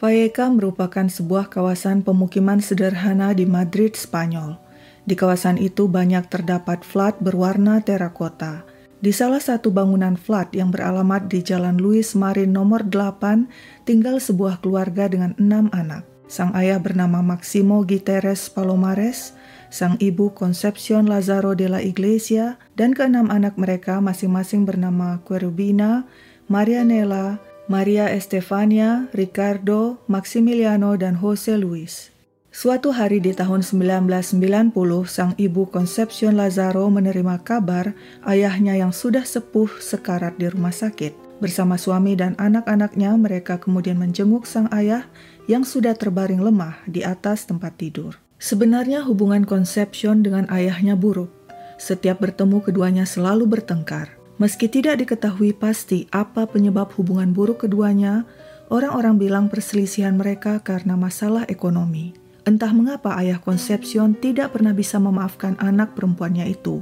Valleca merupakan sebuah kawasan pemukiman sederhana di Madrid, Spanyol. Di kawasan itu banyak terdapat flat berwarna terakota. Di salah satu bangunan flat yang beralamat di Jalan Luis Marin nomor 8, tinggal sebuah keluarga dengan enam anak. Sang ayah bernama Maximo Giteres Palomares, sang ibu Concepcion Lazaro de la Iglesia, dan keenam anak mereka masing-masing bernama Querubina, Marianela, Maria Estefania, Ricardo, Maximiliano, dan Jose Luis. Suatu hari di tahun 1990, sang ibu Concepcion Lazaro menerima kabar ayahnya yang sudah sepuh sekarat di rumah sakit. Bersama suami dan anak-anaknya, mereka kemudian menjenguk sang ayah yang sudah terbaring lemah di atas tempat tidur. Sebenarnya hubungan Concepcion dengan ayahnya buruk. Setiap bertemu keduanya selalu bertengkar. Meski tidak diketahui pasti apa penyebab hubungan buruk keduanya, orang-orang bilang perselisihan mereka karena masalah ekonomi. Entah mengapa ayah Concepcion tidak pernah bisa memaafkan anak perempuannya itu.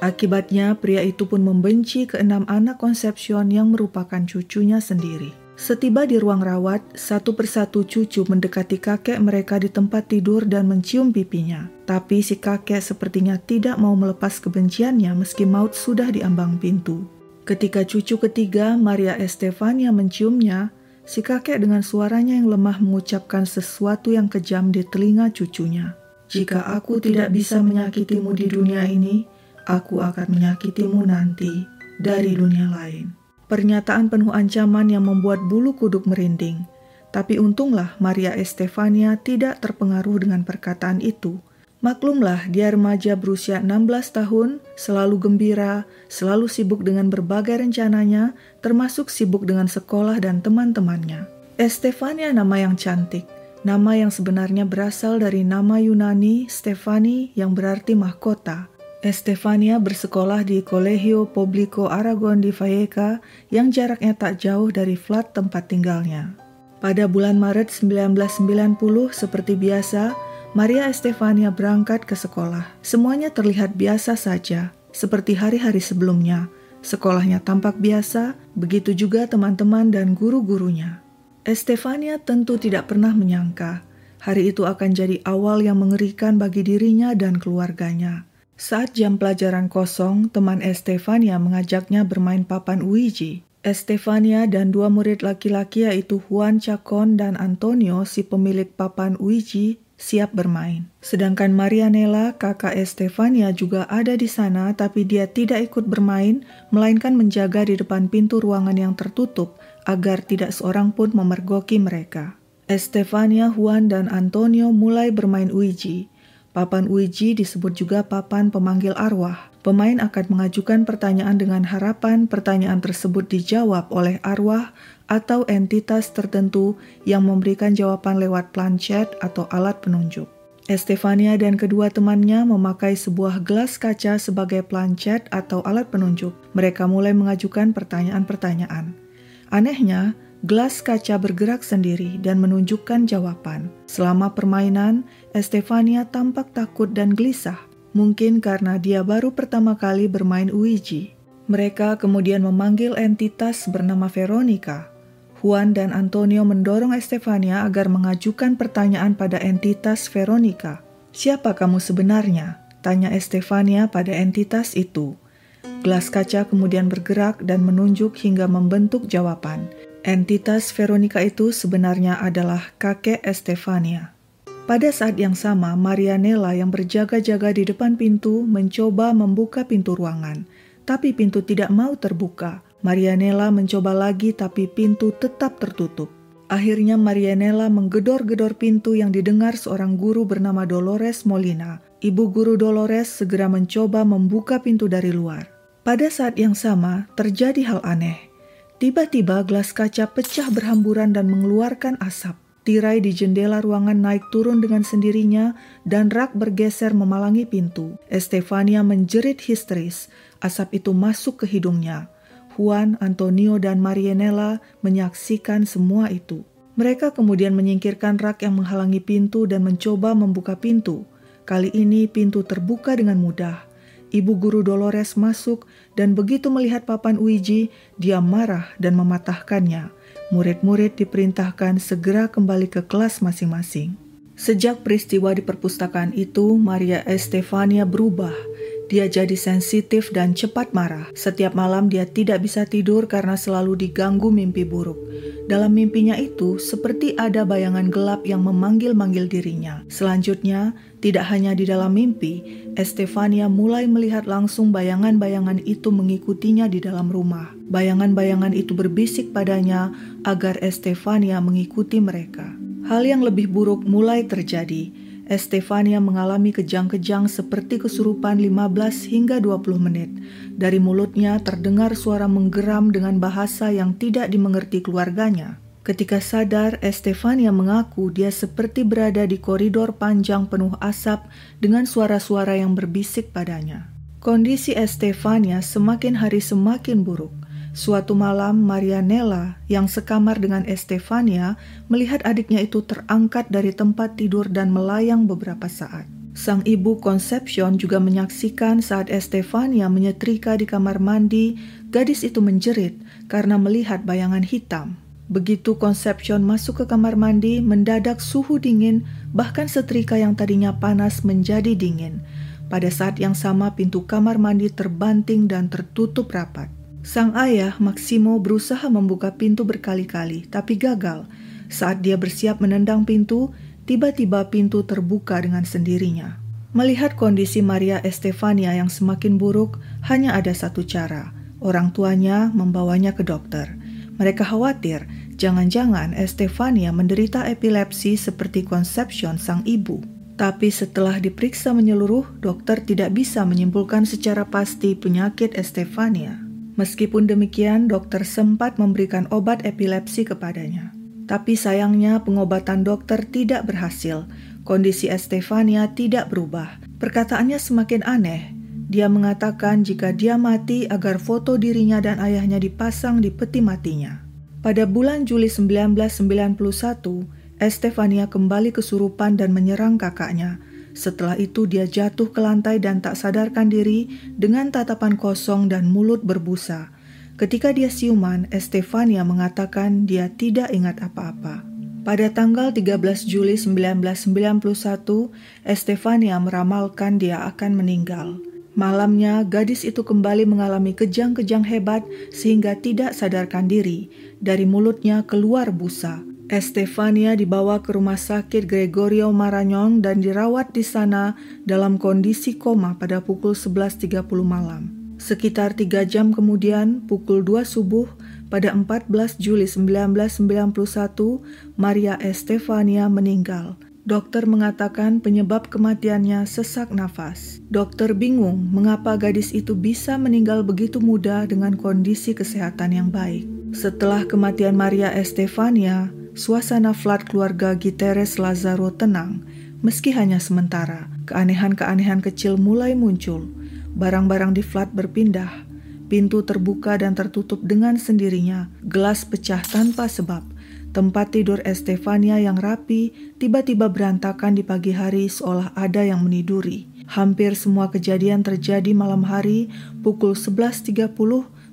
Akibatnya, pria itu pun membenci keenam anak Concepcion yang merupakan cucunya sendiri. Setiba di ruang rawat, satu persatu cucu mendekati kakek mereka di tempat tidur dan mencium pipinya. Tapi si kakek sepertinya tidak mau melepas kebenciannya meski maut sudah diambang pintu. Ketika cucu ketiga, Maria Estefania menciumnya, si kakek dengan suaranya yang lemah mengucapkan sesuatu yang kejam di telinga cucunya. Jika aku tidak bisa menyakitimu di dunia ini, aku akan menyakitimu nanti dari dunia lain. Pernyataan penuh ancaman yang membuat bulu kuduk merinding. Tapi untunglah Maria Estefania tidak terpengaruh dengan perkataan itu. Maklumlah dia remaja berusia 16 tahun, selalu gembira, selalu sibuk dengan berbagai rencananya, termasuk sibuk dengan sekolah dan teman-temannya. Estefania nama yang cantik, nama yang sebenarnya berasal dari nama Yunani Stefani yang berarti mahkota. Estefania bersekolah di Colegio Publico Aragon di Valleca yang jaraknya tak jauh dari flat tempat tinggalnya. Pada bulan Maret 1990, seperti biasa, Maria Estefania berangkat ke sekolah. Semuanya terlihat biasa saja, seperti hari-hari sebelumnya. Sekolahnya tampak biasa, begitu juga teman-teman dan guru-gurunya. Estefania tentu tidak pernah menyangka hari itu akan jadi awal yang mengerikan bagi dirinya dan keluarganya. Saat jam pelajaran kosong, teman Estefania mengajaknya bermain papan Ouija. Estefania dan dua murid laki-laki yaitu Juan Chacon dan Antonio si pemilik papan Ouija siap bermain. Sedangkan Marianela, kakak Estefania juga ada di sana tapi dia tidak ikut bermain, melainkan menjaga di depan pintu ruangan yang tertutup agar tidak seorang pun memergoki mereka. Estefania, Juan, dan Antonio mulai bermain Ouija. Papan Uiji disebut juga papan pemanggil arwah. Pemain akan mengajukan pertanyaan dengan harapan pertanyaan tersebut dijawab oleh arwah atau entitas tertentu yang memberikan jawaban lewat planchet atau alat penunjuk. Estefania dan kedua temannya memakai sebuah gelas kaca sebagai planchet atau alat penunjuk. Mereka mulai mengajukan pertanyaan-pertanyaan. Anehnya, Gelas kaca bergerak sendiri dan menunjukkan jawaban. Selama permainan, Estefania tampak takut dan gelisah, mungkin karena dia baru pertama kali bermain Ouija. Mereka kemudian memanggil entitas bernama Veronica. Juan dan Antonio mendorong Estefania agar mengajukan pertanyaan pada entitas Veronica. Siapa kamu sebenarnya? Tanya Estefania pada entitas itu. Gelas kaca kemudian bergerak dan menunjuk hingga membentuk jawaban. Entitas Veronica itu sebenarnya adalah kakek Estefania. Pada saat yang sama, Marianela yang berjaga-jaga di depan pintu mencoba membuka pintu ruangan, tapi pintu tidak mau terbuka. Marianela mencoba lagi tapi pintu tetap tertutup. Akhirnya Marianela menggedor-gedor pintu yang didengar seorang guru bernama Dolores Molina. Ibu guru Dolores segera mencoba membuka pintu dari luar. Pada saat yang sama, terjadi hal aneh. Tiba-tiba gelas kaca pecah berhamburan dan mengeluarkan asap. Tirai di jendela ruangan naik turun dengan sendirinya dan rak bergeser memalangi pintu. Estefania menjerit histeris. Asap itu masuk ke hidungnya. Juan, Antonio, dan Marianela menyaksikan semua itu. Mereka kemudian menyingkirkan rak yang menghalangi pintu dan mencoba membuka pintu. Kali ini pintu terbuka dengan mudah. Ibu guru Dolores masuk dan begitu melihat papan Ouija, dia marah dan mematahkannya. Murid-murid diperintahkan segera kembali ke kelas masing-masing. Sejak peristiwa di perpustakaan itu, Maria Estefania berubah dia jadi sensitif dan cepat marah. Setiap malam dia tidak bisa tidur karena selalu diganggu mimpi buruk. Dalam mimpinya itu, seperti ada bayangan gelap yang memanggil-manggil dirinya. Selanjutnya, tidak hanya di dalam mimpi, Estefania mulai melihat langsung bayangan-bayangan itu mengikutinya di dalam rumah. Bayangan-bayangan itu berbisik padanya agar Estefania mengikuti mereka. Hal yang lebih buruk mulai terjadi Estefania mengalami kejang-kejang seperti kesurupan 15 hingga 20 menit. Dari mulutnya terdengar suara menggeram dengan bahasa yang tidak dimengerti keluarganya. Ketika sadar, Estefania mengaku dia seperti berada di koridor panjang penuh asap dengan suara-suara yang berbisik padanya. Kondisi Estefania semakin hari semakin buruk. Suatu malam, Marianella yang sekamar dengan Estefania melihat adiknya itu terangkat dari tempat tidur dan melayang beberapa saat. Sang ibu Concepcion juga menyaksikan saat Estefania menyetrika di kamar mandi, gadis itu menjerit karena melihat bayangan hitam. Begitu Concepcion masuk ke kamar mandi, mendadak suhu dingin, bahkan setrika yang tadinya panas menjadi dingin. Pada saat yang sama pintu kamar mandi terbanting dan tertutup rapat. Sang ayah, Maximo, berusaha membuka pintu berkali-kali, tapi gagal. Saat dia bersiap menendang pintu, tiba-tiba pintu terbuka dengan sendirinya. Melihat kondisi Maria Estefania yang semakin buruk, hanya ada satu cara. Orang tuanya membawanya ke dokter. Mereka khawatir jangan-jangan Estefania menderita epilepsi seperti Conception sang ibu. Tapi setelah diperiksa menyeluruh, dokter tidak bisa menyimpulkan secara pasti penyakit Estefania. Meskipun demikian, dokter sempat memberikan obat epilepsi kepadanya. Tapi sayangnya pengobatan dokter tidak berhasil. Kondisi Estefania tidak berubah. Perkataannya semakin aneh. Dia mengatakan jika dia mati agar foto dirinya dan ayahnya dipasang di peti matinya. Pada bulan Juli 1991, Estefania kembali kesurupan dan menyerang kakaknya setelah itu dia jatuh ke lantai dan tak sadarkan diri dengan tatapan kosong dan mulut berbusa. Ketika dia siuman, Estefania mengatakan dia tidak ingat apa-apa. Pada tanggal 13 Juli 1991, Estefania meramalkan dia akan meninggal. Malamnya, gadis itu kembali mengalami kejang-kejang hebat sehingga tidak sadarkan diri. Dari mulutnya keluar busa. Estefania dibawa ke rumah sakit Gregorio Marañón dan dirawat di sana dalam kondisi koma pada pukul 11.30 malam. Sekitar tiga jam kemudian, pukul 2 subuh, pada 14 Juli 1991, Maria Estefania meninggal. Dokter mengatakan penyebab kematiannya sesak nafas. Dokter bingung mengapa gadis itu bisa meninggal begitu muda dengan kondisi kesehatan yang baik. Setelah kematian Maria Estefania, Suasana flat keluarga Giteres Lazaro tenang, meski hanya sementara. Keanehan-keanehan kecil mulai muncul. Barang-barang di flat berpindah. Pintu terbuka dan tertutup dengan sendirinya. Gelas pecah tanpa sebab. Tempat tidur Estefania yang rapi tiba-tiba berantakan di pagi hari seolah ada yang meniduri. Hampir semua kejadian terjadi malam hari pukul 11.30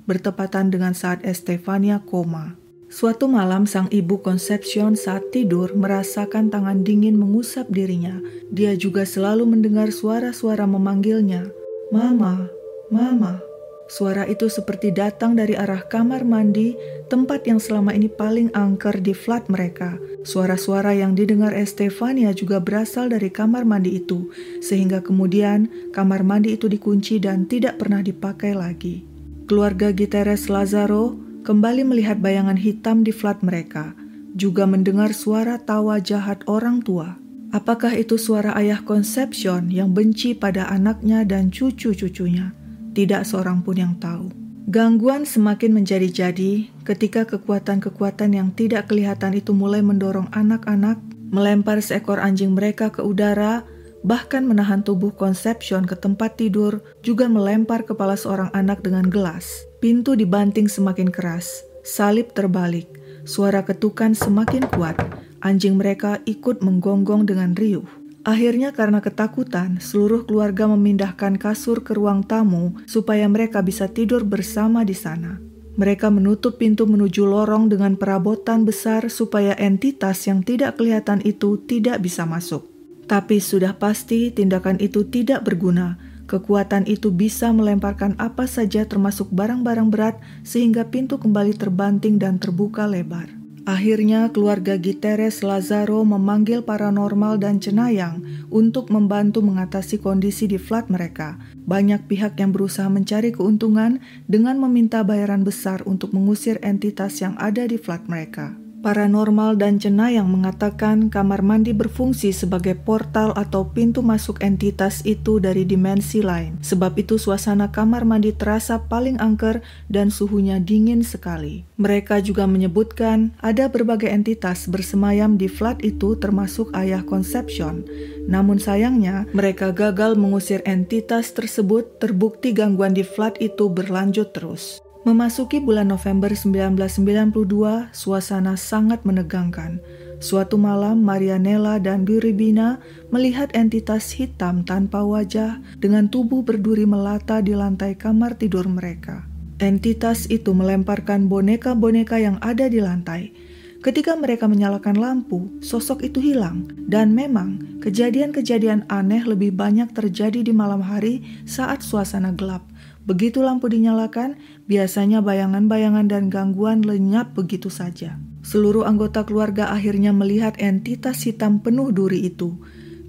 bertepatan dengan saat Estefania koma. Suatu malam sang ibu Concepcion saat tidur merasakan tangan dingin mengusap dirinya. Dia juga selalu mendengar suara-suara memanggilnya. Mama, mama. Suara itu seperti datang dari arah kamar mandi, tempat yang selama ini paling angker di flat mereka. Suara-suara yang didengar Estefania juga berasal dari kamar mandi itu, sehingga kemudian kamar mandi itu dikunci dan tidak pernah dipakai lagi. Keluarga Giteres Lazaro kembali melihat bayangan hitam di flat mereka, juga mendengar suara tawa jahat orang tua. Apakah itu suara ayah Concepcion yang benci pada anaknya dan cucu-cucunya? Tidak seorang pun yang tahu. Gangguan semakin menjadi-jadi ketika kekuatan-kekuatan yang tidak kelihatan itu mulai mendorong anak-anak melempar seekor anjing mereka ke udara, bahkan menahan tubuh Concepcion ke tempat tidur, juga melempar kepala seorang anak dengan gelas. Pintu dibanting semakin keras, salib terbalik, suara ketukan semakin kuat. Anjing mereka ikut menggonggong dengan riuh. Akhirnya karena ketakutan, seluruh keluarga memindahkan kasur ke ruang tamu supaya mereka bisa tidur bersama di sana. Mereka menutup pintu menuju lorong dengan perabotan besar supaya entitas yang tidak kelihatan itu tidak bisa masuk. Tapi sudah pasti tindakan itu tidak berguna. Kekuatan itu bisa melemparkan apa saja termasuk barang-barang berat sehingga pintu kembali terbanting dan terbuka lebar. Akhirnya keluarga Giteres Lazaro memanggil paranormal dan cenayang untuk membantu mengatasi kondisi di flat mereka. Banyak pihak yang berusaha mencari keuntungan dengan meminta bayaran besar untuk mengusir entitas yang ada di flat mereka. Paranormal dan yang mengatakan kamar mandi berfungsi sebagai portal atau pintu masuk entitas itu dari dimensi lain. Sebab itu suasana kamar mandi terasa paling angker dan suhunya dingin sekali. Mereka juga menyebutkan ada berbagai entitas bersemayam di flat itu termasuk ayah Conception. Namun sayangnya mereka gagal mengusir entitas tersebut terbukti gangguan di flat itu berlanjut terus. Memasuki bulan November 1992, suasana sangat menegangkan. Suatu malam, Marianella dan Biribina melihat entitas hitam tanpa wajah dengan tubuh berduri melata di lantai kamar tidur mereka. Entitas itu melemparkan boneka-boneka yang ada di lantai. Ketika mereka menyalakan lampu, sosok itu hilang, dan memang kejadian-kejadian aneh lebih banyak terjadi di malam hari saat suasana gelap. Begitu lampu dinyalakan, biasanya bayangan-bayangan dan gangguan lenyap begitu saja. Seluruh anggota keluarga akhirnya melihat entitas hitam penuh duri itu.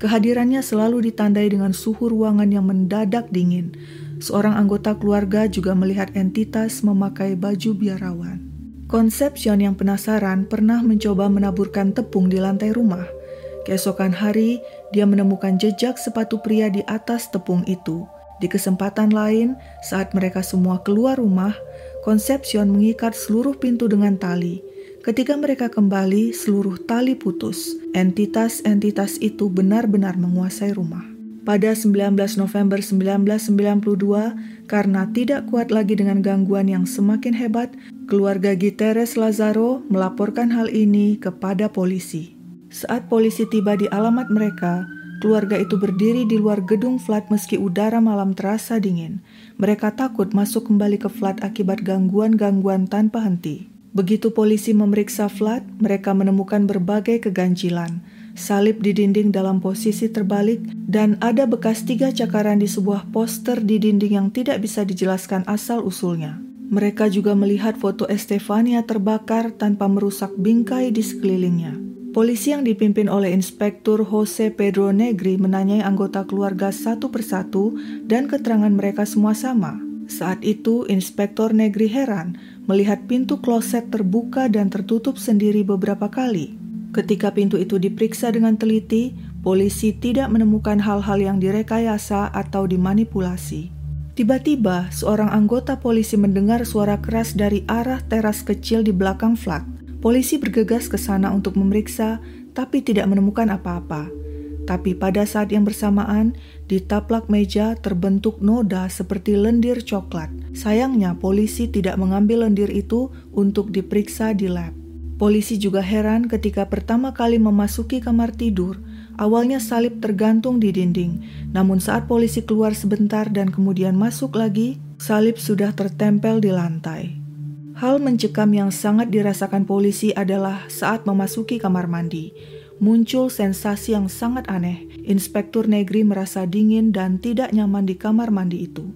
Kehadirannya selalu ditandai dengan suhu ruangan yang mendadak dingin. Seorang anggota keluarga juga melihat entitas memakai baju biarawan. Concepcion yang penasaran pernah mencoba menaburkan tepung di lantai rumah. Keesokan hari, dia menemukan jejak sepatu pria di atas tepung itu. Di kesempatan lain, saat mereka semua keluar rumah, Concepcion mengikat seluruh pintu dengan tali. Ketika mereka kembali, seluruh tali putus. Entitas-entitas itu benar-benar menguasai rumah. Pada 19 November 1992, karena tidak kuat lagi dengan gangguan yang semakin hebat, keluarga Giteres Lazaro melaporkan hal ini kepada polisi. Saat polisi tiba di alamat mereka, Keluarga itu berdiri di luar gedung flat meski udara malam terasa dingin. Mereka takut masuk kembali ke flat akibat gangguan-gangguan tanpa henti. Begitu polisi memeriksa flat, mereka menemukan berbagai keganjilan. Salib di dinding dalam posisi terbalik dan ada bekas tiga cakaran di sebuah poster di dinding yang tidak bisa dijelaskan asal-usulnya. Mereka juga melihat foto Estefania terbakar tanpa merusak bingkai di sekelilingnya. Polisi yang dipimpin oleh Inspektur Jose Pedro Negri menanyai anggota keluarga satu persatu dan keterangan mereka semua sama. Saat itu, Inspektur Negri heran melihat pintu kloset terbuka dan tertutup sendiri beberapa kali. Ketika pintu itu diperiksa dengan teliti, polisi tidak menemukan hal-hal yang direkayasa atau dimanipulasi. Tiba-tiba, seorang anggota polisi mendengar suara keras dari arah teras kecil di belakang flat. Polisi bergegas ke sana untuk memeriksa, tapi tidak menemukan apa-apa. Tapi pada saat yang bersamaan, di taplak meja terbentuk noda seperti lendir coklat. Sayangnya, polisi tidak mengambil lendir itu untuk diperiksa di lab. Polisi juga heran ketika pertama kali memasuki kamar tidur. Awalnya salib tergantung di dinding, namun saat polisi keluar sebentar dan kemudian masuk lagi, salib sudah tertempel di lantai. Hal mencekam yang sangat dirasakan polisi adalah saat memasuki kamar mandi. Muncul sensasi yang sangat aneh. Inspektur Negri merasa dingin dan tidak nyaman di kamar mandi itu.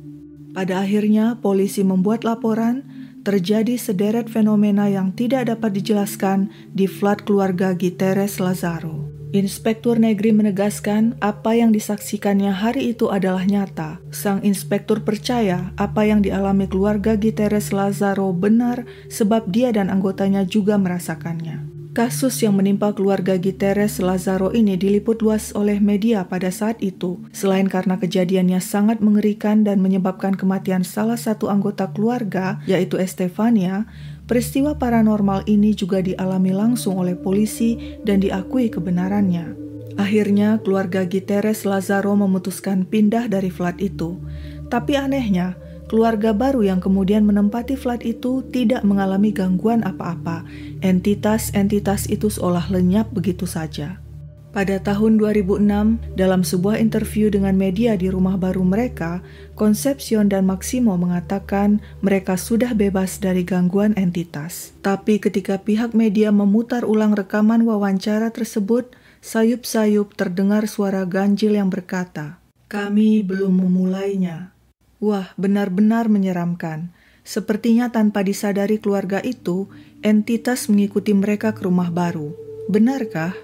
Pada akhirnya, polisi membuat laporan terjadi sederet fenomena yang tidak dapat dijelaskan di flat keluarga Giteres Lazaro. Inspektur Negri menegaskan apa yang disaksikannya hari itu adalah nyata. Sang inspektur percaya apa yang dialami keluarga Giteres Lazaro benar sebab dia dan anggotanya juga merasakannya. Kasus yang menimpa keluarga Giteres Lazaro ini diliput luas oleh media pada saat itu, selain karena kejadiannya sangat mengerikan dan menyebabkan kematian salah satu anggota keluarga, yaitu Estefania, Peristiwa paranormal ini juga dialami langsung oleh polisi dan diakui kebenarannya. Akhirnya, keluarga Giteres Lazaro memutuskan pindah dari flat itu. Tapi anehnya, keluarga baru yang kemudian menempati flat itu tidak mengalami gangguan apa-apa. Entitas-entitas itu seolah lenyap begitu saja. Pada tahun 2006, dalam sebuah interview dengan media di rumah baru mereka, Concepcion dan Maximo mengatakan mereka sudah bebas dari gangguan entitas. Tapi ketika pihak media memutar ulang rekaman wawancara tersebut, sayup-sayup terdengar suara ganjil yang berkata, "Kami belum memulainya." Wah, benar-benar menyeramkan. Sepertinya tanpa disadari keluarga itu, entitas mengikuti mereka ke rumah baru. Benarkah?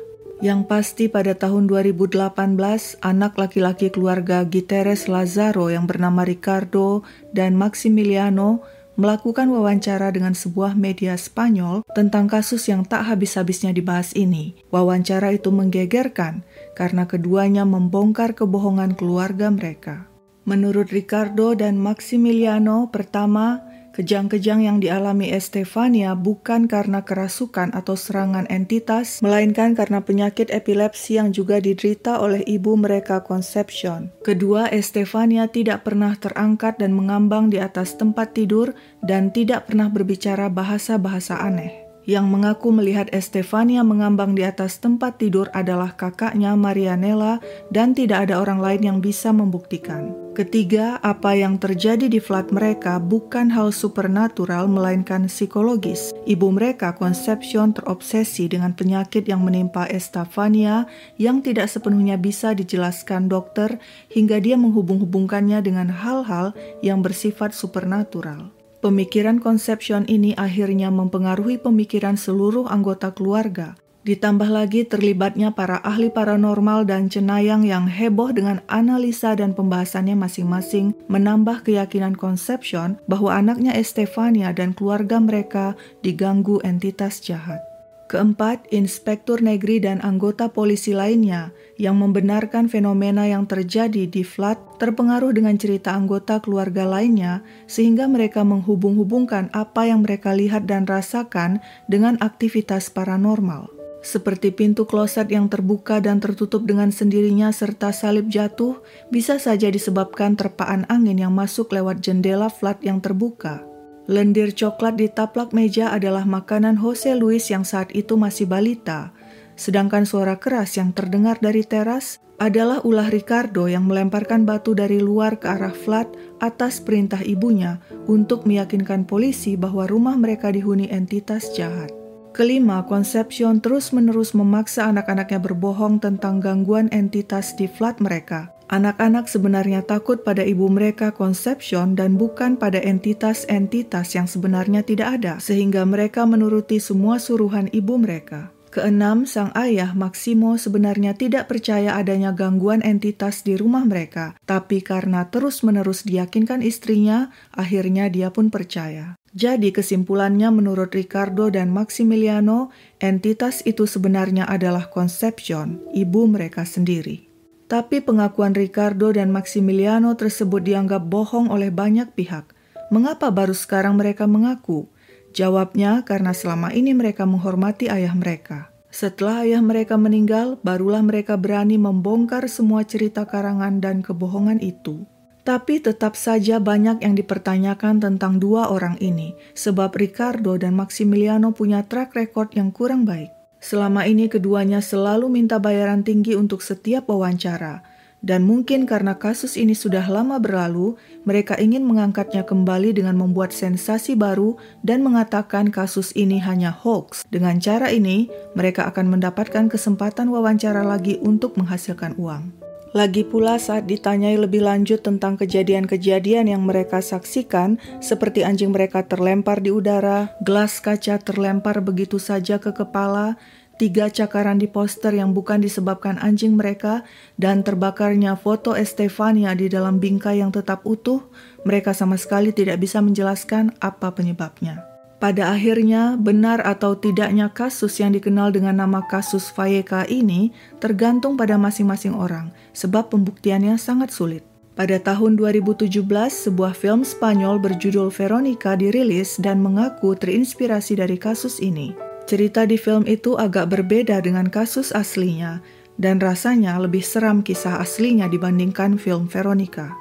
Yang pasti pada tahun 2018, anak laki-laki keluarga Giteres Lazaro yang bernama Ricardo dan Maximiliano melakukan wawancara dengan sebuah media Spanyol tentang kasus yang tak habis-habisnya dibahas ini. Wawancara itu menggegerkan karena keduanya membongkar kebohongan keluarga mereka. Menurut Ricardo dan Maximiliano, pertama, Kejang-kejang yang dialami Estefania bukan karena kerasukan atau serangan entitas, melainkan karena penyakit epilepsi yang juga diderita oleh ibu mereka Concepcion. Kedua, Estefania tidak pernah terangkat dan mengambang di atas tempat tidur dan tidak pernah berbicara bahasa-bahasa aneh. Yang mengaku melihat Estefania mengambang di atas tempat tidur adalah kakaknya Marianella dan tidak ada orang lain yang bisa membuktikan. Ketiga, apa yang terjadi di flat mereka bukan hal supernatural melainkan psikologis. Ibu mereka, Concepcion, terobsesi dengan penyakit yang menimpa Estefania yang tidak sepenuhnya bisa dijelaskan dokter hingga dia menghubung-hubungkannya dengan hal-hal yang bersifat supernatural. Pemikiran konsepsion ini akhirnya mempengaruhi pemikiran seluruh anggota keluarga. Ditambah lagi terlibatnya para ahli paranormal dan cenayang yang heboh dengan analisa dan pembahasannya masing-masing menambah keyakinan konsepsion bahwa anaknya Estefania dan keluarga mereka diganggu entitas jahat. Keempat, inspektur negeri dan anggota polisi lainnya yang membenarkan fenomena yang terjadi di flat terpengaruh dengan cerita anggota keluarga lainnya sehingga mereka menghubung-hubungkan apa yang mereka lihat dan rasakan dengan aktivitas paranormal. Seperti pintu kloset yang terbuka dan tertutup dengan sendirinya serta salib jatuh bisa saja disebabkan terpaan angin yang masuk lewat jendela flat yang terbuka. Lendir coklat di taplak meja adalah makanan Jose Luis yang saat itu masih balita, sedangkan suara keras yang terdengar dari teras adalah ulah Ricardo yang melemparkan batu dari luar ke arah flat atas perintah ibunya untuk meyakinkan polisi bahwa rumah mereka dihuni entitas jahat. Kelima, Concepcion terus-menerus memaksa anak-anaknya berbohong tentang gangguan entitas di flat mereka. Anak-anak sebenarnya takut pada ibu mereka Concepcion dan bukan pada entitas-entitas yang sebenarnya tidak ada, sehingga mereka menuruti semua suruhan ibu mereka. Keenam, sang ayah Maximo sebenarnya tidak percaya adanya gangguan entitas di rumah mereka, tapi karena terus-menerus diyakinkan istrinya, akhirnya dia pun percaya. Jadi kesimpulannya menurut Ricardo dan Maximiliano, entitas itu sebenarnya adalah Concepcion, ibu mereka sendiri. Tapi pengakuan Ricardo dan Maximiliano tersebut dianggap bohong oleh banyak pihak. Mengapa baru sekarang mereka mengaku? Jawabnya karena selama ini mereka menghormati ayah mereka. Setelah ayah mereka meninggal, barulah mereka berani membongkar semua cerita karangan dan kebohongan itu. Tapi tetap saja banyak yang dipertanyakan tentang dua orang ini, sebab Ricardo dan Maximiliano punya track record yang kurang baik. Selama ini keduanya selalu minta bayaran tinggi untuk setiap wawancara, dan mungkin karena kasus ini sudah lama berlalu, mereka ingin mengangkatnya kembali dengan membuat sensasi baru dan mengatakan kasus ini hanya hoax. Dengan cara ini, mereka akan mendapatkan kesempatan wawancara lagi untuk menghasilkan uang. Lagi pula saat ditanyai lebih lanjut tentang kejadian-kejadian yang mereka saksikan, seperti anjing mereka terlempar di udara, gelas kaca terlempar begitu saja ke kepala, tiga cakaran di poster yang bukan disebabkan anjing mereka, dan terbakarnya foto Estefania di dalam bingkai yang tetap utuh, mereka sama sekali tidak bisa menjelaskan apa penyebabnya. Pada akhirnya, benar atau tidaknya kasus yang dikenal dengan nama kasus Fayeka ini tergantung pada masing-masing orang, sebab pembuktiannya sangat sulit. Pada tahun 2017, sebuah film Spanyol berjudul Veronica dirilis dan mengaku terinspirasi dari kasus ini. Cerita di film itu agak berbeda dengan kasus aslinya, dan rasanya lebih seram kisah aslinya dibandingkan film Veronica.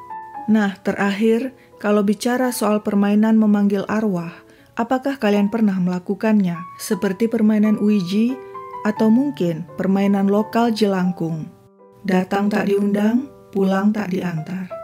Nah, terakhir, kalau bicara soal permainan memanggil arwah, Apakah kalian pernah melakukannya? Seperti permainan Ouija atau mungkin permainan lokal jelangkung. Datang tak diundang, pulang tak diantar.